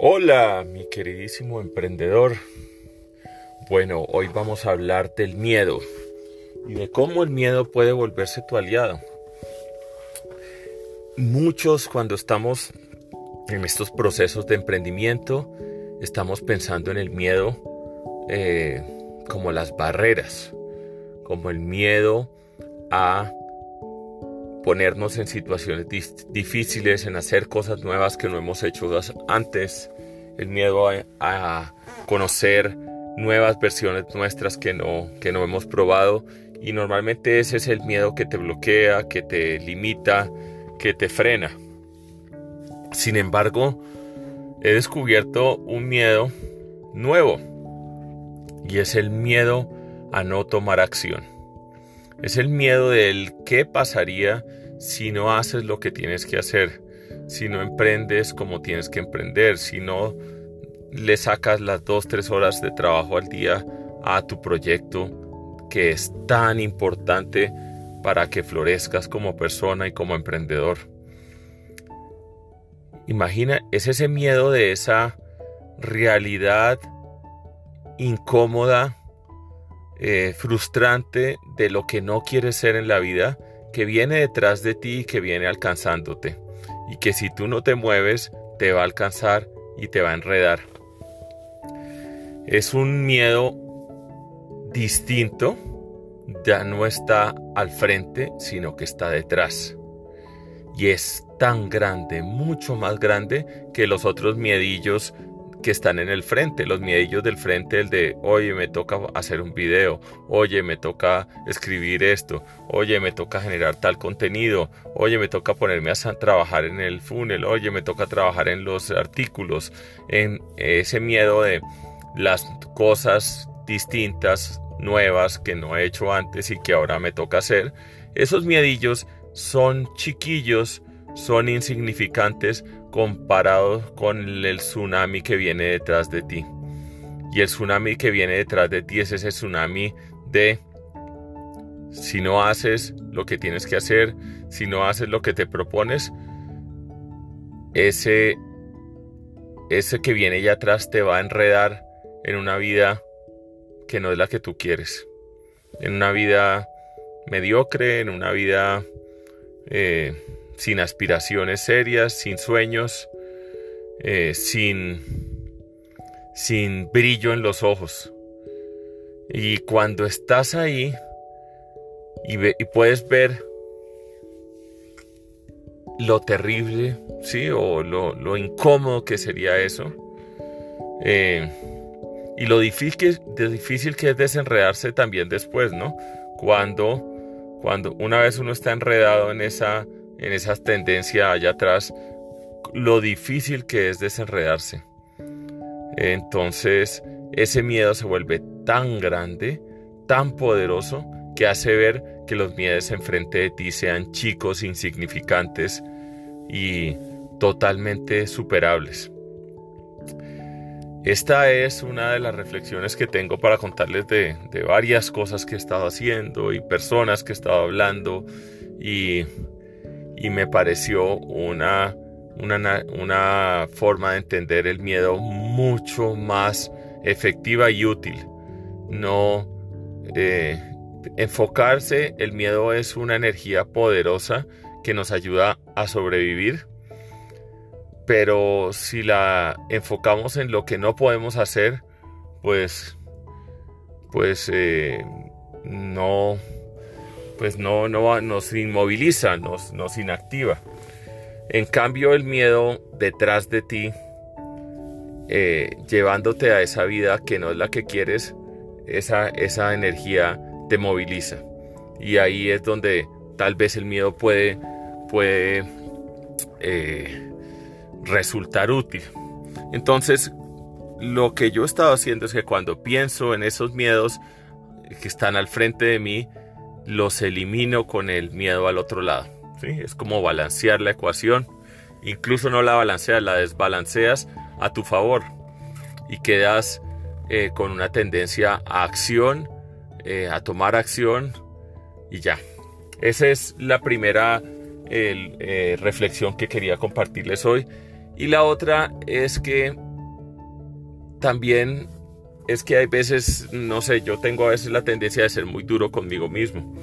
Hola, mi queridísimo emprendedor. Bueno, hoy vamos a hablar del miedo y de cómo el miedo puede volverse tu aliado. Muchos cuando estamos en estos procesos de emprendimiento, estamos pensando en el miedo eh, como las barreras, como el miedo a ponernos en situaciones difíciles, en hacer cosas nuevas que no hemos hecho antes, el miedo a, conocer nuevas versiones nuestras que no, que no hemos probado y normalmente ese es el miedo que te bloquea, que te limita, que te frena. Sin embargo, he descubierto un miedo nuevo y es el miedo a no tomar acción. Es el miedo del qué pasaría si no haces lo que tienes que hacer, si no emprendes como tienes que emprender, si no le sacas las dos, tres horas de trabajo al día a tu proyecto que es tan importante para que florezcas como persona y como emprendedor. Imagina, es ese miedo de esa realidad incómoda, eh, frustrante de lo que no quieres ser en la vida que viene detrás de ti y que viene alcanzándote. Y que si tú no te mueves, te va a alcanzar y te va a enredar. Es un miedo distinto, ya no está al frente, sino que está detrás. Y es tan grande, mucho más grande que los otros miedillos que están en el frente, los miedillos del frente, el de, oye, me toca hacer un video, oye, me toca escribir esto, oye, me toca generar tal contenido, oye, me toca ponerme a trabajar en el funnel, oye, me toca trabajar en los artículos, en ese miedo de las cosas distintas, nuevas que no he hecho antes y que ahora me toca hacer, esos miedillos son chiquillos, son insignificantes comparado con el tsunami que viene detrás de ti. Y el tsunami que viene detrás de ti es ese tsunami de si no haces lo que tienes que hacer, si no haces lo que te propones, ese ese que viene allá atrás te va a enredar en una vida que no es la que tú quieres. En una vida mediocre, en una vida eh, sin aspiraciones serias, sin sueños, eh, sin, sin brillo en los ojos. Y cuando estás ahí y, y puedes ver lo terrible, ¿sí? O lo, incómodo que sería eso. Eh, y lo difícil, difícil que es desenredarse también después, ¿no? Cuando, cuando una vez uno está enredado en esa en esa tendencia allá atrás, lo difícil que es desenredarse. Entonces, ese miedo se vuelve tan grande, tan poderoso, que hace ver que los miedos enfrente de ti sean chicos, insignificantes y totalmente superables. Esta es una de las reflexiones que tengo para contarles de, de varias cosas que he estado haciendo y personas que he estado hablando y y me pareció una, una, forma de entender el miedo mucho más efectiva y útil. No eh, enfocarse, el miedo es una energía poderosa que nos ayuda a sobrevivir, pero si la enfocamos en lo que no podemos hacer, pues, pues eh, no, pues no, no nos inmoviliza, nos, inactiva. En cambio, el miedo detrás de ti, eh, llevándote a esa vida que no es la que quieres, esa, energía te moviliza. Y ahí es donde tal vez el miedo puede, puede eh, resultar útil. Entonces, lo que yo he estado haciendo es que cuando pienso en esos miedos que están al frente de mí, los elimino con el miedo al otro lado. ¿sí? Es como balancear la ecuación. Incluso no la balanceas, la desbalanceas a tu favor. Y quedas eh, con una tendencia a acción, eh, a tomar acción y ya. Esa es la primera eh, reflexión que quería compartirles hoy. Y la otra es que también es que hay veces, no sé, yo tengo a veces la tendencia de ser muy duro conmigo mismo.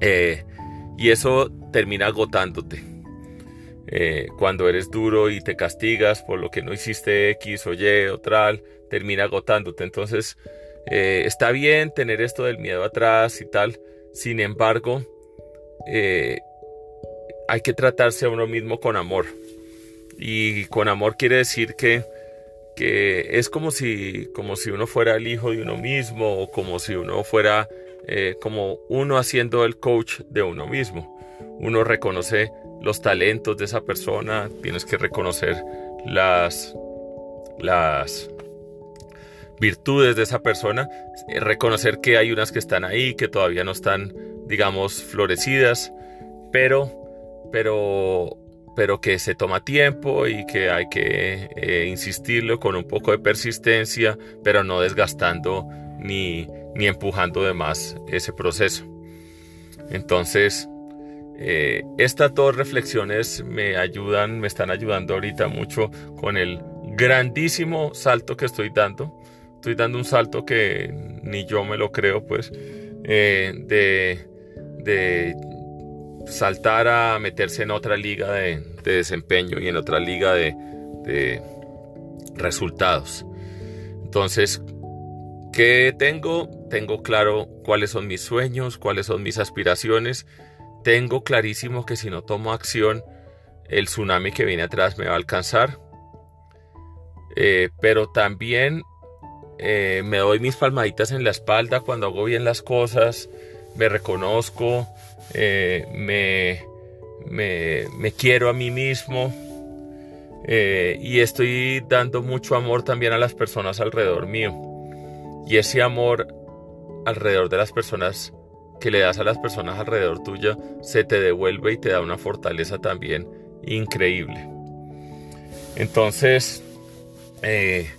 Eh, y eso termina agotándote. Eh, cuando eres duro y te castigas por lo que no hiciste X o Y o tal, termina agotándote. Entonces, eh, está bien tener esto del miedo atrás y tal. Sin embargo, hay que tratarse a uno mismo con amor. Y con amor quiere decir que, que es como si, como si uno fuera el hijo de uno mismo o como si uno fuera eh, como uno haciendo el coach de uno mismo. Uno reconoce los talentos de esa persona, tienes que reconocer las, las virtudes de esa persona, eh, reconocer que hay unas que están ahí, que todavía no están, digamos, florecidas, pero, pero pero que se toma tiempo y que hay que eh, insistirlo con un poco de persistencia, pero no desgastando ni, ni empujando de más ese proceso. Entonces, eh, estas dos reflexiones me ayudan, me están ayudando ahorita mucho con el grandísimo salto que estoy dando. Estoy dando un salto que ni yo me lo creo, pues, eh, de, de saltar a meterse en otra liga de, desempeño y en otra liga de, resultados. Entonces, ¿qué tengo? Tengo claro cuáles son mis sueños, cuáles son mis aspiraciones. Tengo clarísimo que si no tomo acción, el tsunami que viene atrás me va a alcanzar. Eh, pero también eh, me doy mis palmaditas en la espalda cuando hago bien las cosas, me reconozco, eh, me, me, quiero a mí mismo eh, y estoy dando mucho amor también a las personas alrededor mío. Y ese amor alrededor de las personas que le das a las personas alrededor tuya se te devuelve y te da una fortaleza también increíble. Entonces, eh,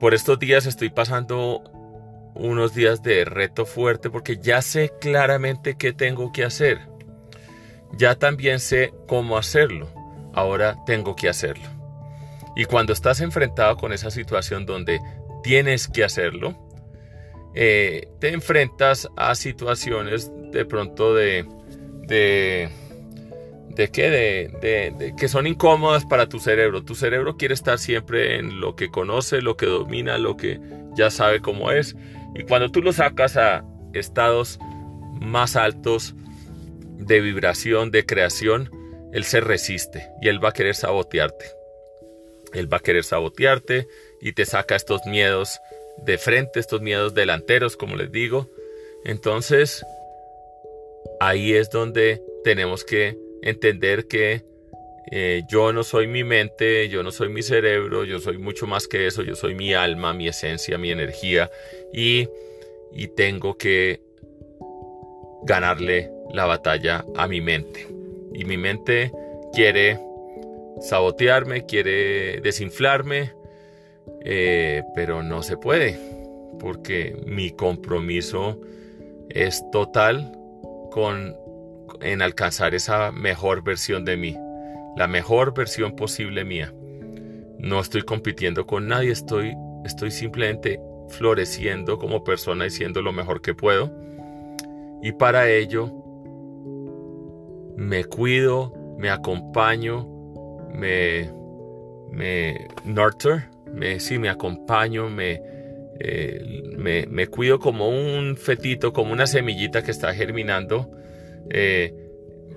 por estos días estoy pasando unos días de reto fuerte porque ya sé claramente qué tengo que hacer. Ya también sé cómo hacerlo. Ahora tengo que hacerlo. Y cuando estás enfrentado con esa situación donde tienes que hacerlo, eh, te enfrentas a situaciones de pronto de, de, de, qué? de, que son incómodas para tu cerebro. Tu cerebro quiere estar siempre en lo que conoce, lo que domina, lo que ya sabe cómo es. Y cuando tú lo sacas a estados más altos de vibración, de creación, él se resiste y él va a querer sabotearte. Él va a querer sabotearte y te saca estos miedos de frente, estos miedos delanteros, como les digo. Entonces, ahí es donde tenemos que entender que eh, yo no soy mi mente, yo no soy mi cerebro, yo soy mucho más que eso, yo soy mi alma, mi esencia, mi energía y, y tengo que ganarle la batalla a mi mente. Y mi mente quiere sabotearme, quiere desinflarme, eh, pero no se puede, porque mi compromiso es total con en alcanzar esa mejor versión de mí la mejor versión posible mía. No estoy compitiendo con nadie, estoy, estoy simplemente floreciendo como persona y siendo lo mejor que puedo. Y para ello me cuido, me acompaño, me, me nurture, me, sí, me acompaño, me, eh, me, cuido como un fetito, como una semillita que está germinando. Eh,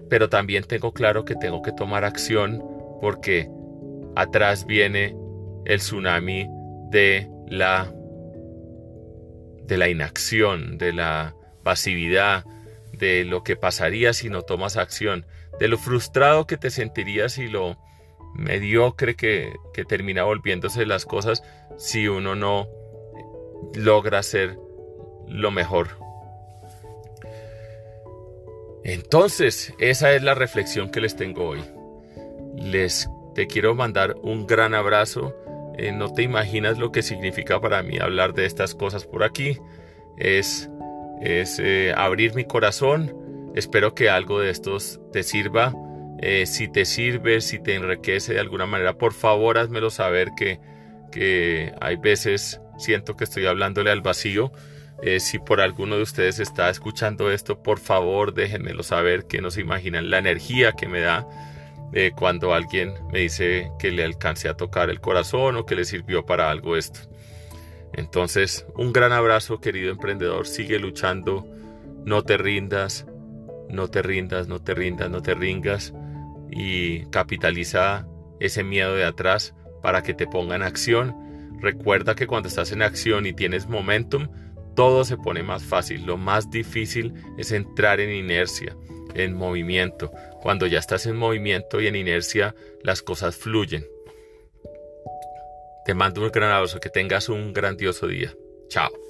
pero también tengo claro que tengo que tomar acción porque atrás viene el tsunami de la de la inacción, de la pasividad, de lo que pasaría si no tomas acción, de lo frustrado que te sentirías y lo mediocre que, que termina volviéndose las cosas si uno no logra ser lo mejor entonces, esa es la reflexión que les tengo hoy. Les te quiero mandar un gran abrazo. Eh, no te imaginas lo que significa para mí hablar de estas cosas por aquí. Es, es eh, abrir mi corazón. Espero que algo de estos te sirva. Eh, si te sirve, si te enriquece de alguna manera, por favor házmelo saber que, que hay veces siento que estoy hablándole al vacío. Eh, si por alguno de ustedes está escuchando esto, por favor déjenmelo saber, que no se imaginan la energía que me da eh, cuando alguien me dice que le alcance a tocar el corazón o que le sirvió para algo esto. Entonces, un gran abrazo, querido emprendedor, sigue luchando, no te rindas, no te rindas, no te rindas, no te ringas y capitaliza ese miedo de atrás para que te ponga en acción. Recuerda que cuando estás en acción y tienes momentum, todo se pone más fácil. Lo más difícil es entrar en inercia, en movimiento. Cuando ya estás en movimiento y en inercia, las cosas fluyen. Te mando un gran abrazo, que tengas un grandioso día. Chao.